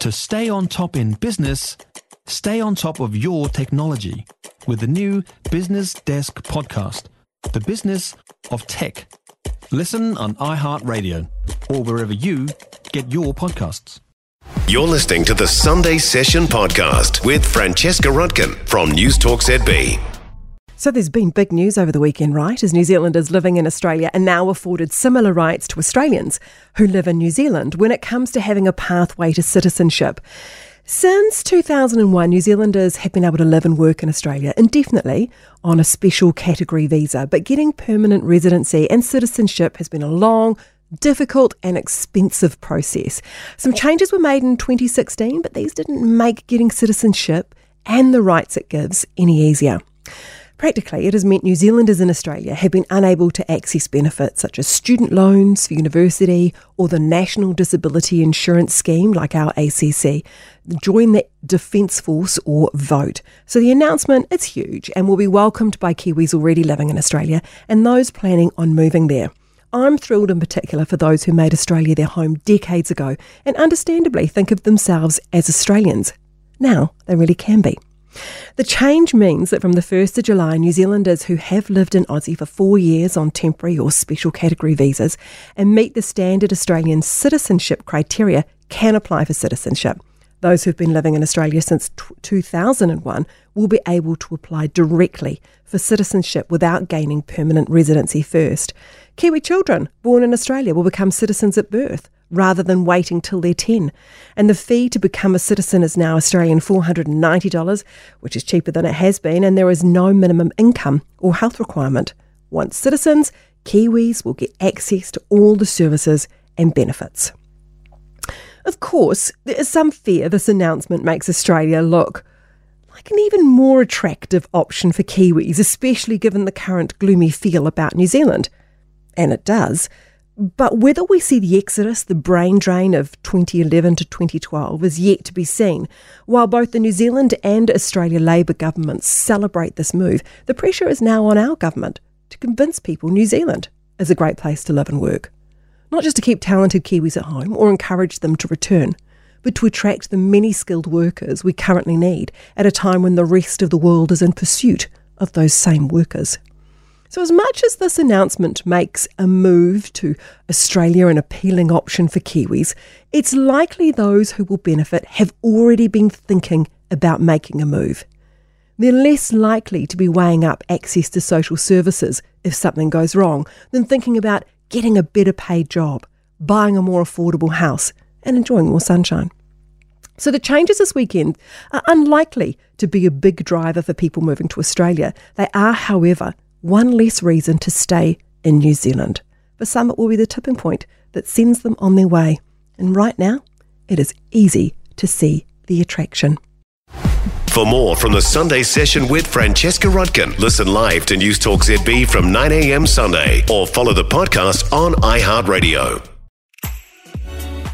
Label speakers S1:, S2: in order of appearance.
S1: To stay on top in business, stay on top of your technology with the new Business Desk podcast, The Business of Tech. Listen on iHeartRadio or wherever you get your podcasts.
S2: You're listening to the Sunday Session podcast with Francesca Rudkin from News Talk ZB.
S3: So there's been big news over the weekend, right? As New Zealanders living in Australia are now afforded similar rights to Australians who live in New Zealand when it comes to having a pathway to citizenship. Since 2001, New Zealanders have been able to live and work in Australia indefinitely on a special category visa, but getting permanent residency and citizenship has been a long, difficult and expensive process. Some changes were made in 2016, but these didn't make getting citizenship and the rights it gives any easier. Practically, it has meant New Zealanders in Australia have been unable to access benefits such as student loans for university or the National Disability Insurance Scheme like our ACC, join the Defence Force or vote. So the announcement is huge and will be welcomed by Kiwis already living in Australia and those planning on moving there. I'm thrilled in particular for those who made Australia their home decades ago and understandably think of themselves as Australians. Now they really can be. The change means that from the 1st of July, New Zealanders who have lived in Aussie for four years on temporary or special category visas and meet the standard Australian citizenship criteria can apply for citizenship. Those who've been living in Australia since t- 2001 will be able to apply directly for citizenship without gaining permanent residency first. Kiwi children born in Australia will become citizens at birth rather than waiting till they're 10. And the fee to become a citizen is now Australian $490, which is cheaper than it has been, and there is no minimum income or health requirement. Once citizens, Kiwis will get access to all the services and benefits. Of course, there is some fear this announcement makes Australia look like an even more attractive option for Kiwis, especially given the current gloomy feel about New Zealand. And it does. But whether we see the exodus, the brain drain of 2011 to 2012, is yet to be seen. While both the New Zealand and Australia Labor governments celebrate this move, the pressure is now on our government to convince people New Zealand is a great place to live and work. Not just to keep talented Kiwis at home or encourage them to return, but to attract the many skilled workers we currently need at a time when the rest of the world is in pursuit of those same workers. So, as much as this announcement makes a move to Australia an appealing option for Kiwis, it's likely those who will benefit have already been thinking about making a move. They're less likely to be weighing up access to social services if something goes wrong than thinking about getting a better paid job, buying a more affordable house, and enjoying more sunshine. So the changes this weekend are unlikely to be a big driver for people moving to Australia. They are, however, one less reason to stay in New Zealand. For some, it will be the tipping point that sends them on their way. And right now, it is easy to see the attraction.
S2: For more from the Sunday session with Francesca Rudkin, listen live to News Talk ZB from 9am Sunday or follow the podcast on iHeartRadio.